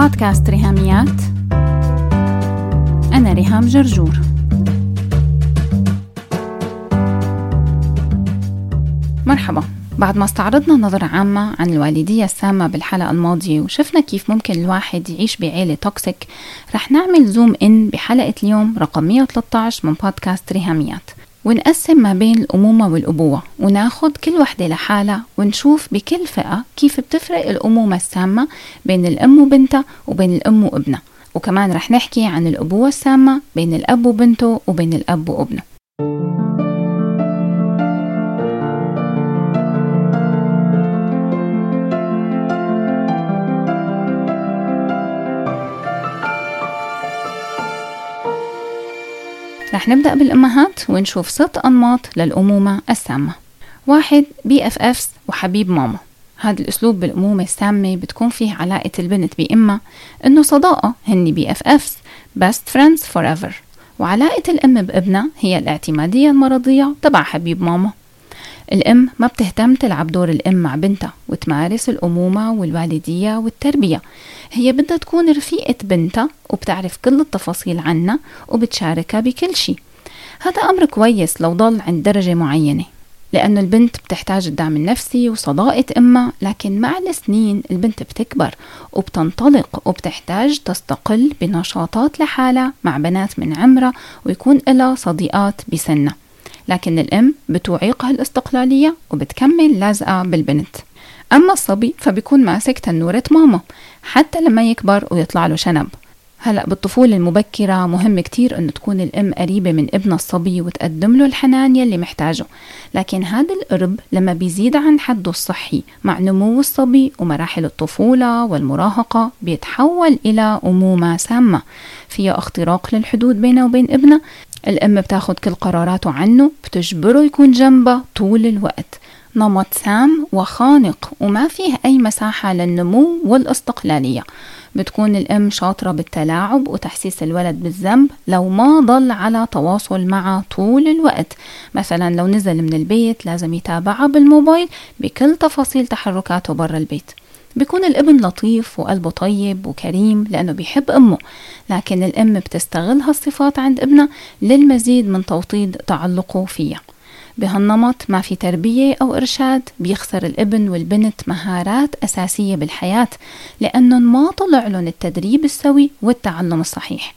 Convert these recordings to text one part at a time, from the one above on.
بودكاست ريهاميات. أنا ريهام جرجور. مرحبا. بعد ما استعرضنا نظرة عامة عن الوالدية السامة بالحلقة الماضية وشفنا كيف ممكن الواحد يعيش بعيلة toxic رح نعمل zoom in بحلقة اليوم رقم 113 من بودكاست ريهاميات. ونقسم ما بين الأمومة والأبوة وناخد كل وحدة لحالها ونشوف بكل فئة كيف بتفرق الأمومة السامة بين الأم وبنتها وبين الأم وابنها. وكمان رح نحكي عن الأبوة السامة بين الأب وبنته وبين الأب وابنه. رح نبدأ بالأمهات ونشوف ست أنماط للأمومة السامة. واحد BFFs وحبيب ماما. هذا الأسلوب بالأمومة السامة بتكون فيه علاقة البنت بأمها إنه صداقة هني BFFs best friends forever. وعلاقة الأم بابنها هي الاعتمادية المرضية تبع حبيب ماما. الأم ما بتهتم تلعب دور الأم مع بنتها وتمارس الأمومة والوالدية والتربية. هي بدها تكون رفيقة بنتها وبتعرف كل التفاصيل عنها وبتشاركها بكل شيء هذا أمر كويس لو ضل عند درجة معينة لأنه البنت بتحتاج الدعم النفسي وصداقة أمها لكن مع السنين البنت بتكبر وبتنطلق وبتحتاج تستقل بنشاطات لحالها مع بنات من عمرها ويكون لها صديقات بسنها. لكن الأم بتعيقها الاستقلالية وبتكمل لازقة بالبنت. أما الصبي فبيكون ماسك تنورة ماما حتى لما يكبر ويطلع له شنب. هلأ بالطفولة المبكرة مهم كتير إنه تكون الأم قريبة من ابنها الصبي وتقدم له الحنان يلي محتاجه. لكن هذا القرب لما بيزيد عن حده الصحي مع نمو الصبي ومراحل الطفولة والمراهقة بيتحول إلى أمومة سامة. فيها اختراق للحدود بينه وبين ابنها الأم بتاخد كل قراراته عنه بتجبره يكون جنبها طول الوقت. نمط سام وخانق وما فيه أي مساحة للنمو والإستقلالية. بتكون الأم شاطرة بالتلاعب وتحسيس الولد بالذنب لو ما ضل على تواصل معه طول الوقت. مثلا لو نزل من البيت لازم يتابعها بالموبايل بكل تفاصيل تحركاته برا البيت. بيكون الابن لطيف وقلبه طيب وكريم لأنه بيحب أمه. لكن الأم بتستغل هالصفات عند ابنها للمزيد من توطيد تعلقه فيها. بهالنمط ما في تربية أو إرشاد بيخسر الابن والبنت مهارات أساسية بالحياة لأنهم ما طلع لهم التدريب السوي والتعلم الصحيح.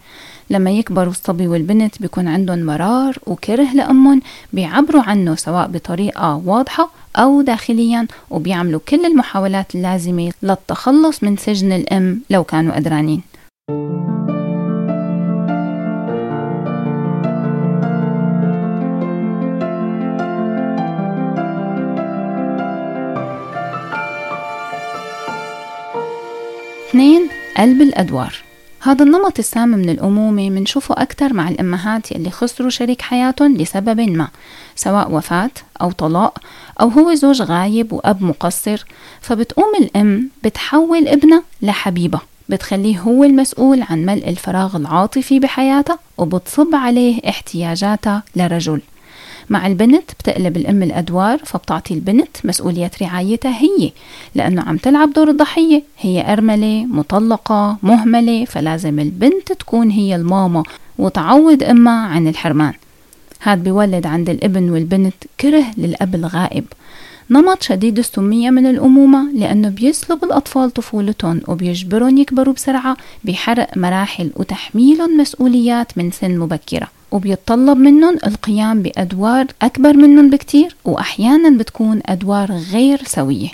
لما يكبروا الصبي والبنت بيكون عندهم مرار وكره لأمهم بيعبروا عنه سواء بطريقة واضحة أو داخليا وبيعملوا كل المحاولات اللازمة للتخلص من سجن الأم لو كانوا قدرانين اثنين قلب الأدوار. هذا النمط السام من الأمومة منشوفه أكثر مع الأمهات يلي خسروا شريك حياتهم لسبب ما سواء وفاة أو طلاق أو هو زوج غايب وأب مقصر. فبتقوم الأم بتحول ابنها لحبيبة بتخليه هو المسؤول عن ملء الفراغ العاطفي بحياتها وبتصب عليه احتياجاتها لرجل. مع البنت بتقلب الأم الأدوار فبتعطي البنت مسؤولية رعايتها هي لأنه عم تلعب دور الضحية. هي أرملة مطلقة مهملة فلازم البنت تكون هي الماما وتعوض أمها عن الحرمان. هاد بيولد عند الابن والبنت كره للأب الغائب. نمط شديد السمية من الأمومة لأنه بيسلب الأطفال طفولتهم وبيجبرهم يكبروا بسرعة بحرق مراحل وتحميلهم مسؤوليات من سن مبكرة. وبيتطلب منهم القيام بأدوار أكبر منهم بكتير وأحيانا بتكون أدوار غير سوية.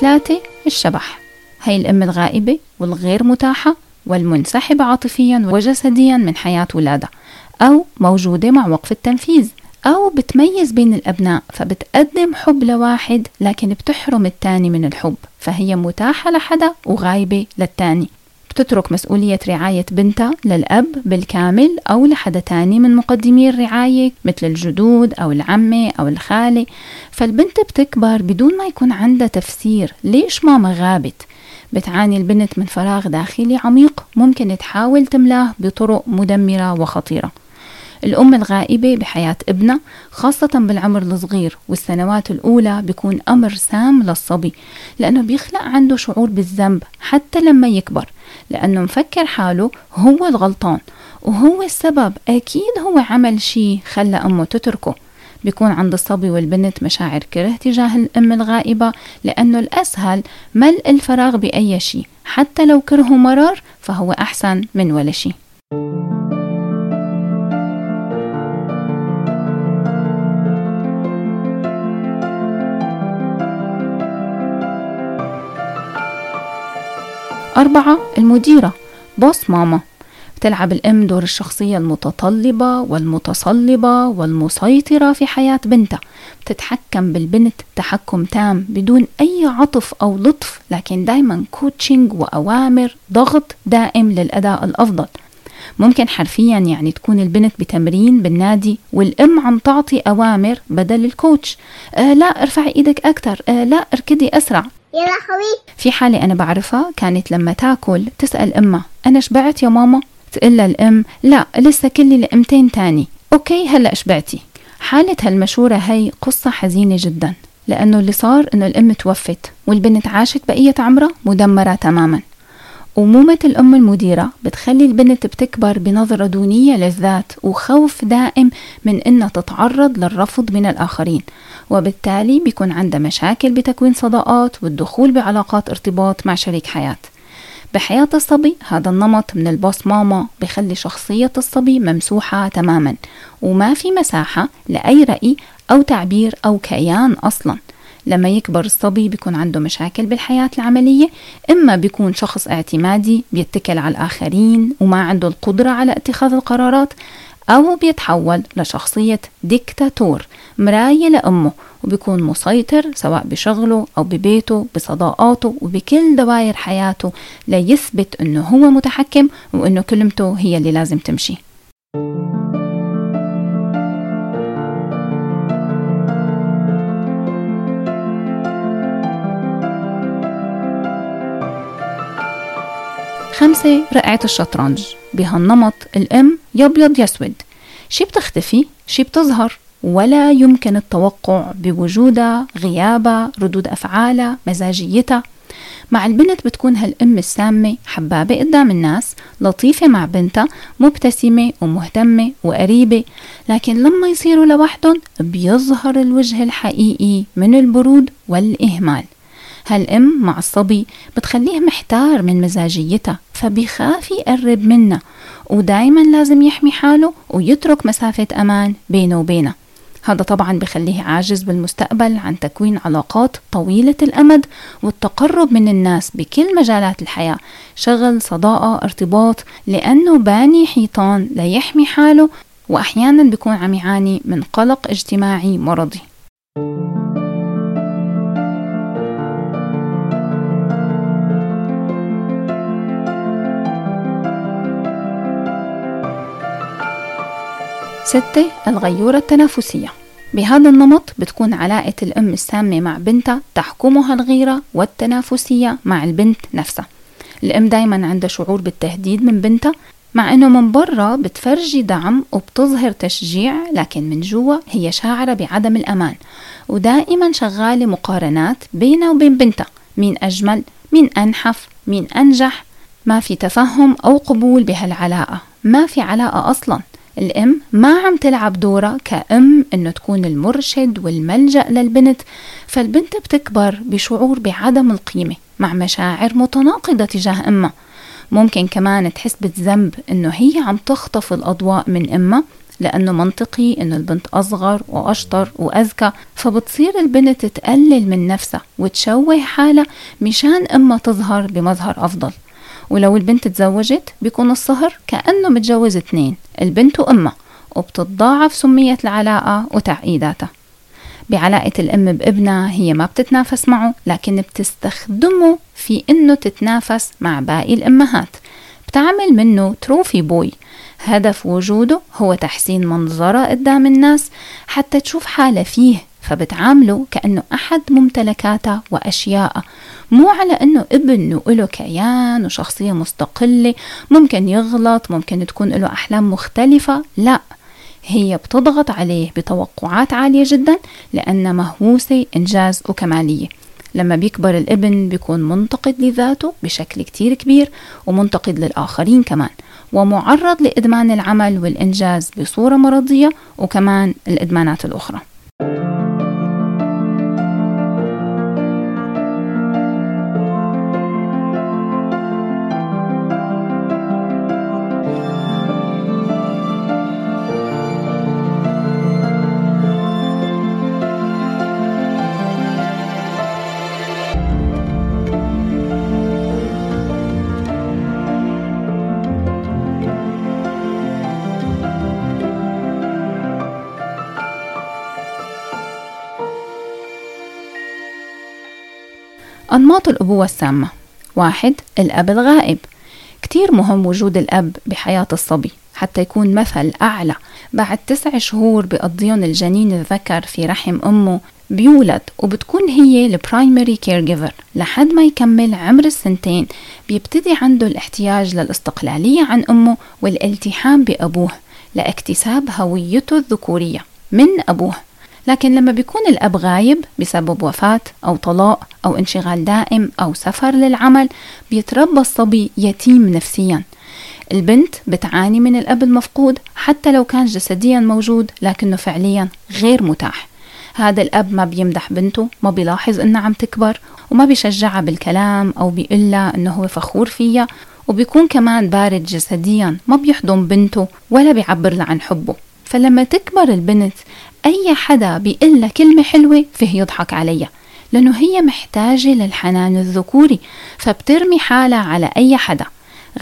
ثلاثة الشبح. هي الأم الغائبة والغير متاحة والمنسحبة عاطفيا وجسديا من حياة ولادها أو موجودة مع وقف التنفيذ. أو بتميز بين الأبناء فبتقدم حب لواحد لكن بتحرم التاني من الحب فهي متاحة لحدا وغايبة للتاني. بتترك مسؤولية رعاية بنتها للأب بالكامل أو لحدا تاني من مقدمي الرعاية مثل الجدود أو العمة أو الخالة. فالبنت بتكبر بدون ما يكون عندها تفسير ليش ماما غابت؟ بتعاني البنت من فراغ داخلي عميق ممكن تحاول تملاه بطرق مدمرة وخطيرة. الأم الغائبة بحياة ابنها خاصة بالعمر الصغير والسنوات الأولى بيكون أمر سام للصبي لأنه بيخلق عنده شعور بالذنب حتى لما يكبر لأنه مفكر حاله هو الغلطان وهو السبب أكيد هو عمل شي خلى أمه تتركه. بيكون عند الصبي والبنت مشاعر كره تجاه الأم الغائبة لأنه الأسهل ملء الفراغ بأي شيء حتى لو كرهه مرار فهو أحسن من ولا شيء. أربعة المديرة بوس ماما. بتلعب الأم دور الشخصية المتطلبة والمتصلبة والمسيطرة في حياة بنتها. بتتحكم بالبنت تحكم تام بدون أي عطف أو لطف لكن دايما coaching وأوامر ضغط دائم للأداء الأفضل. ممكن حرفيا يعني تكون البنت بتمرين بالنادي والأم عم تعطي أوامر بدل ال coach آه لا ارفعي إيدك أكتر. آه لا اركضي أسرع. يا لهوي. في حالة أنا بعرفها كانت لما تأكل تسأل أمها أنا شبعت يا ماما؟ تقول الأم لا لسه كل لقمتين تاني. okay هلأ شبعتي. حالة هالمشورة هي قصة حزينة جدا لأنه اللي صار إنه الأم توفت والبنت عاشت بقية عمرها مدمرة تماما. أمومة الأم المديرة بتخلي البنت بتكبر بنظرة دونية للذات وخوف دائم من إنها تتعرض للرفض من الآخرين وبالتالي بيكون عندها مشاكل بتكوين صداقات والدخول بعلاقات ارتباط مع شريك حياة. بحياة الصبي هذا النمط من البوس ماما بخلي شخصية الصبي ممسوحة تماما وما في مساحة لأي رأي أو تعبير أو كيان أصلا. لما يكبر الصبي بيكون عنده مشاكل بالحياة العملية إما بيكون شخص اعتمادي بيتكل على الآخرين وما عنده القدرة على اتخاذ القرارات أو بيتحول لشخصية ديكتاتور مراية لأمه وبيكون مسيطر سواء بشغله أو ببيته بصداقاته وبكل دوائر حياته ليثبت أنه هو متحكم وأنه كلمته هي اللي لازم تمشي. خمسة رقعة الشطرنج بهالنمط الأم يبيض يسود شي بتختفي شي بتظهر ولا يمكن التوقع بوجودها غيابها ردود أفعالها مزاجيتها. مع البنت بتكون هالأم السامة حبابة قدام الناس لطيفة مع بنتها مبتسمة ومهتمة وقريبة. لكن لما يصيروا لوحدهم بيظهر الوجه الحقيقي من البرود والإهمال. هالأم مع الصبي بتخليه محتار من مزاجيتها فبيخاف يقرب منها ودايما لازم يحمي حاله ويترك مسافة أمان بينه وبينها. هذا طبعا بخليه عاجز بالمستقبل عن تكوين علاقات طويلة الأمد والتقرب من الناس بكل مجالات الحياة شغل صداقة ارتباط لأنه باني حيطان ليحمي حاله وأحيانا بيكون عم يعاني من قلق اجتماعي مرضي. ستة الغيورة التنافسية بهذا النمط بتكون علاقة الأم السامة مع بنتها تحكمها الغيرة والتنافسية مع البنت نفسها. الأم دايما عندها شعور بالتهديد من بنتها مع إنه من برا بتفرجي دعم وبتظهر تشجيع لكن من جوا هي شاعرة بعدم الأمان. ودائما شغالة مقارنات بينها وبين بنتها. مين أجمل؟ مين أنحف؟ مين أنجح؟ ما في تفهم أو قبول بهالعلاقة. ما في علاقة أصلا. الأم ما عم تلعب دورها كأم إنه تكون المرشد والملجأ للبنت فالبنت بتكبر بشعور بعدم القيمة مع مشاعر متناقضة تجاه أمها. ممكن كمان تحس بالذنب إنه هي عم تخطف الأضواء من أمها لأنه منطقي إنه البنت أصغر وأشطر وأذكى فبتصير البنت تقلل من نفسها وتشوه حالها مشان أمها تظهر بمظهر أفضل. ولو البنت تزوجت بيكون الصهر كأنه متجوز اثنين. البنت وأمها وبتتضاعف سمية العلاقة وتعقيداتها. بعلاقة الأم بابنها هي ما بتتنافس معه لكن بتستخدمه في إنه تتنافس مع باقي الأمهات. بتعمل منه تروفي بوي. هدف وجوده هو تحسين منظرة قدام الناس حتى تشوف حالة فيه. فبتعامله كأنه أحد ممتلكاتها وأشيائها مو على أنه ابن وله كيان وشخصية مستقلة ممكن يغلط ممكن تكون له أحلام مختلفة. لا هي بتضغط عليه بتوقعات عالية جدا لأنها مهووسة إنجاز وكمالية. لما بيكبر الابن بيكون منتقد لذاته بشكل كتير كبير ومنتقد للآخرين كمان. ومعرض لإدمان العمل والإنجاز بصورة مرضية وكمان الإدمانات الأخرى. أنماط الأبوة السامة. واحد الأب الغائب. كتير مهم وجود الأب بحياة الصبي حتى يكون مثل أعلى. بعد تسع شهور بقضيهم الجنين الذكر في رحم أمه بيولد وبتكون هي ال primary caregiver لحد ما يكمل عمر السنتين. بيبتدي عنده الاحتياج للاستقلالية عن أمه والالتحام بأبوه لإكتساب هويته الذكورية من أبوه. لكن لما بيكون الأب غايب بسبب وفاة أو طلاق أو انشغال دائم أو سفر للعمل بيتربى الصبي يتيم نفسيا. البنت بتعاني من الأب المفقود حتى لو كان جسديا موجود لكنه فعليا غير متاح. هذا الأب ما بيمدح بنته ما بيلاحظ إنها عم تكبر وما بيشجعها بالكلام أو بيقلها إنه هو فخور فيها وبيكون كمان بارد جسديا ما بيحضن بنته ولا بيعبر لها عن حبه. فلما تكبر البنت أي حدا بيقول لها كلمة حلوة فيه يضحك عليها لأنه هي محتاجة للحنان الذكوري فبترمي حالها على أي حدا.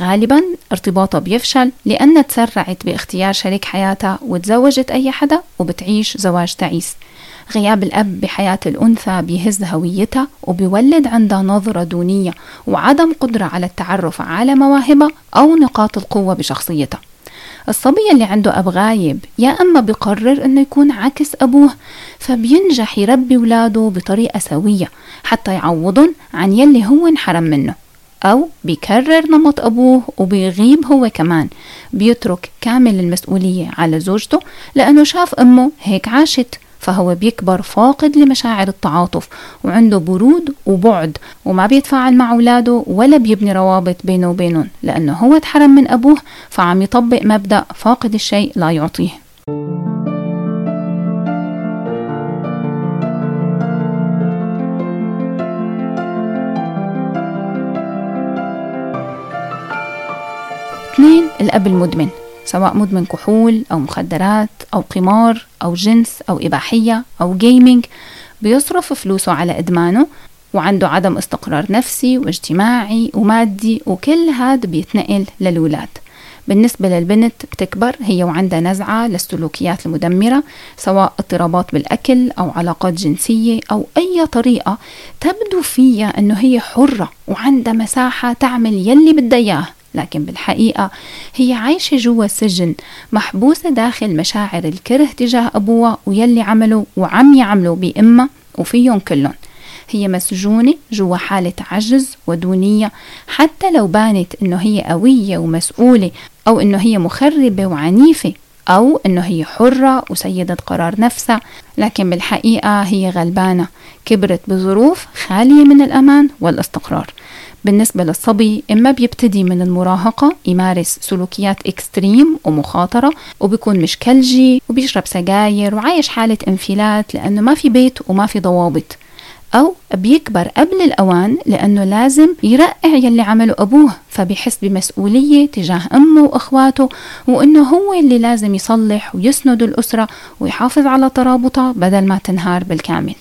غالبا ارتباطها بيفشل لأنها تسرعت باختيار شريك حياتها وتزوجت أي حدا وبتعيش زواج تعيس. غياب الأب بحياة الأنثى بيهز هويتها وبيولد عندها نظرة دونية وعدم قدرة على التعرف على مواهبها أو نقاط القوة بشخصيتها. الصبي اللي عنده أب غايب يا أما بقرر إنه يكون عكس أبوه فبينجح يربي ولاده بطريقة سوية حتى يعوضهم عن يلي هو انحرم منه. أو بيكرر نمط أبوه وبيغيب هو كمان. بيترك كامل المسؤولية على زوجته لأنه شاف أمه هيك عاشت. فهو بيكبر فاقد لمشاعر التعاطف وعنده برود وبعد وما بيتفاعل مع أولاده ولا بيبني روابط بينه وبينهم لأنه هو تحرم من أبوه فعم يطبق مبدأ فاقد الشيء لا يعطيه. الأب المدمن. سواء مدمن كحول أو مخدرات أو قمار أو جنس أو إباحية أو جيمنج بيصرف فلوسه على إدمانه وعنده عدم استقرار نفسي واجتماعي ومادي وكل هذا بيتنقل للولاد. بالنسبة للبنت بتكبر هي وعندها نزعة للسلوكيات المدمرة سواء اضطرابات بالأكل أو علاقات جنسية أو أي طريقة تبدو فيها أنه هي حرة وعندها مساحة تعمل يلي بدها إياه لكن بالحقيقة هي عايشة جوا السجن محبوسة داخل مشاعر الكره تجاه أبوها ويلي عمله وعم يعمله بأمها وفيهم كلهم. هي مسجونة جوا حالة عجز ودونية حتى لو بانت إنه هي قوية ومسؤولة أو إنه هي مخربة وعنيفة أو إنه هي حرة وسيدة قرار نفسها لكن بالحقيقة هي غلبانة. كبرت بظروف خالية من الأمان والاستقرار. بالنسبة للصبي إما بيبتدي من المراهقة يمارس سلوكيات extreme ومخاطرة وبيكون مشكلجي وبيشرب سجاير وعايش حالة انفلات لأنه ما في بيت وما في ضوابط. أو بيكبر قبل الأوان لأنه لازم يرقع يلي عمله أبوه فبيحس بمسؤولية تجاه أمه وأخواته وإنه هو اللي لازم يصلح ويسند الأسرة ويحافظ على ترابطها بدل ما تنهار بالكامل.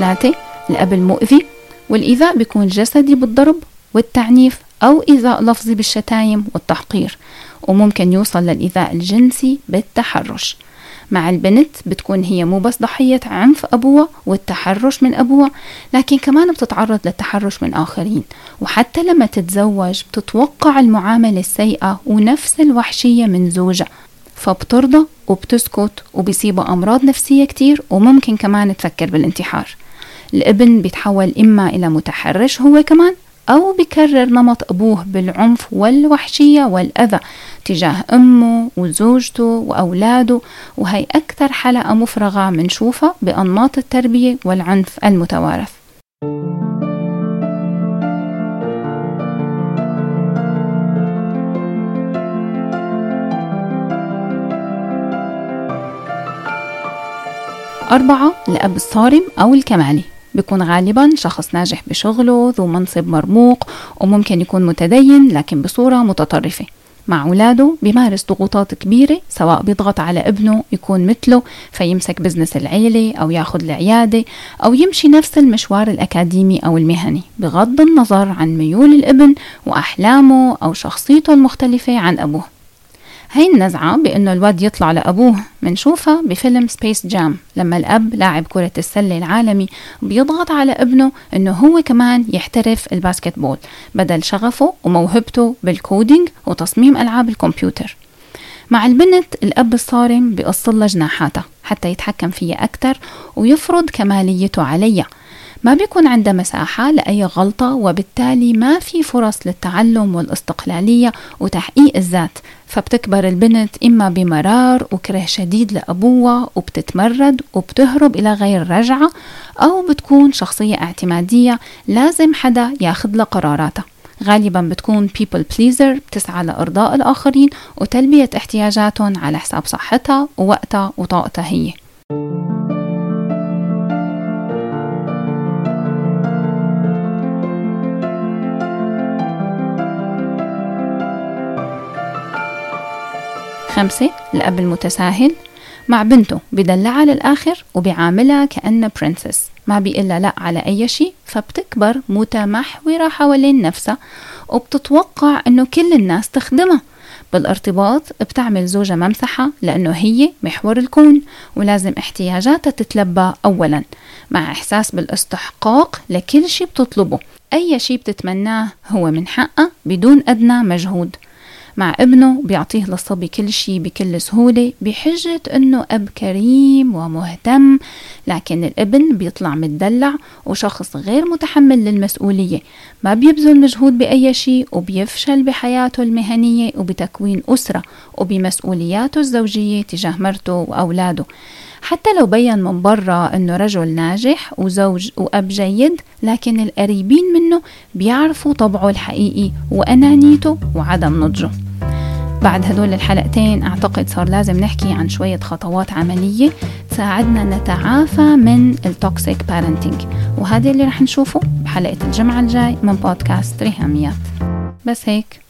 ثلاثة الأب المؤذي والإيذاء بيكون جسدي بالضرب والتعنيف أو إيذاء لفظي بالشتايم والتحقير وممكن يوصل للإيذاء الجنسي بالتحرش. مع البنت بتكون هي مو بس ضحية عنف أبوها والتحرش من أبوها لكن كمان بتتعرض للتحرش من آخرين. وحتى لما تتزوج بتتوقع المعاملة السيئة ونفس الوحشية من زوجها. فبترضى وبتسكت وبيصيبها أمراض نفسية كتير وممكن كمان تفكر بالانتحار. الابن بيتحول إما إلى متحرش هو كمان أو بكرر نمط أبوه بالعنف والوحشية والأذى تجاه أمه وزوجته وأولاده وهي أكثر حلقة مفرغة منشوفها بأنماط التربية والعنف المتوارث. أربعة الأب الصارم أو الكمالي. بيكون غالبا شخص ناجح بشغله ذو منصب مرموق وممكن يكون متدين لكن بصورة متطرفة. مع أولاده بيمارس ضغوطات كبيرة سواء بيضغط على ابنه يكون مثله فيمسك بزنس العيلة أو ياخد العيادة أو يمشي نفس المشوار الأكاديمي أو المهني. بغض النظر عن ميول الابن وأحلامه أو شخصيته المختلفة عن أبوه. هاي النزعة بأنه الواد يطلع لأبوه منشوفها بفيلم Space Jam لما الأب لاعب كرة السلة العالمي بيضغط على ابنه أنه هو كمان يحترف ال basketball بدل شغفه وموهبته بال coding وتصميم ألعاب الكمبيوتر. مع البنت الأب الصارم بيقصلها جناحاتها حتى يتحكم فيها أكثر ويفرض كماليته عليها. ما بيكون عندها مساحة لأي غلطة وبالتالي ما في فرص للتعلم والاستقلالية وتحقيق الذات. فبتكبر البنت إما بمرار وكره شديد لأبوها وبتتمرد وبتهرب إلى غير رجعة أو بتكون شخصية اعتمادية لازم حدا ياخد لها قراراتها غالبا بتكون people pleaser بتسعى لإرضاء الآخرين وتلبية احتياجاتهم على حساب صحتها ووقتها وطاقتها هي. خمسة الأب المتساهل مع بنته بدلعها للآخر وبيعاملها كأنها برنسس ما بيقلها لا على أي شيء فبتكبر متمحورة حوالين نفسها وبتتوقع أنه كل الناس تخدمها. بالارتباط بتعمل زوجها ممسحة لأنه هي محور الكون ولازم احتياجاتها تتلبى أولا مع إحساس بالإستحقاق لكل شيء بتطلبه. أي شيء بتتمناه هو من حقها بدون أدنى مجهود. مع ابنه بيعطيه للصبي كل شيء بكل سهولة بحجة إنه أب كريم ومهتم. لكن الابن بيطلع متدلع وشخص غير متحمل للمسؤولية. ما بيبذل مجهود بأي شيء وبيفشل بحياته المهنية وبتكوين أسرة وبمسؤولياته الزوجية تجاه مرته وأولاده. حتى لو بين من برا إنه رجل ناجح وزوج وأب جيد لكن القريبين منه بيعرفوا طبعه الحقيقي وأنانيته وعدم نضجه. بعد هدول الحلقتين أعتقد صار لازم نحكي عن شوية خطوات عملية تساعدنا نتعافى من ال toxic parenting وهذا اللي رح نشوفه بحلقة الجمعة الجاي من بودكاست ريهاميات. بس هيك.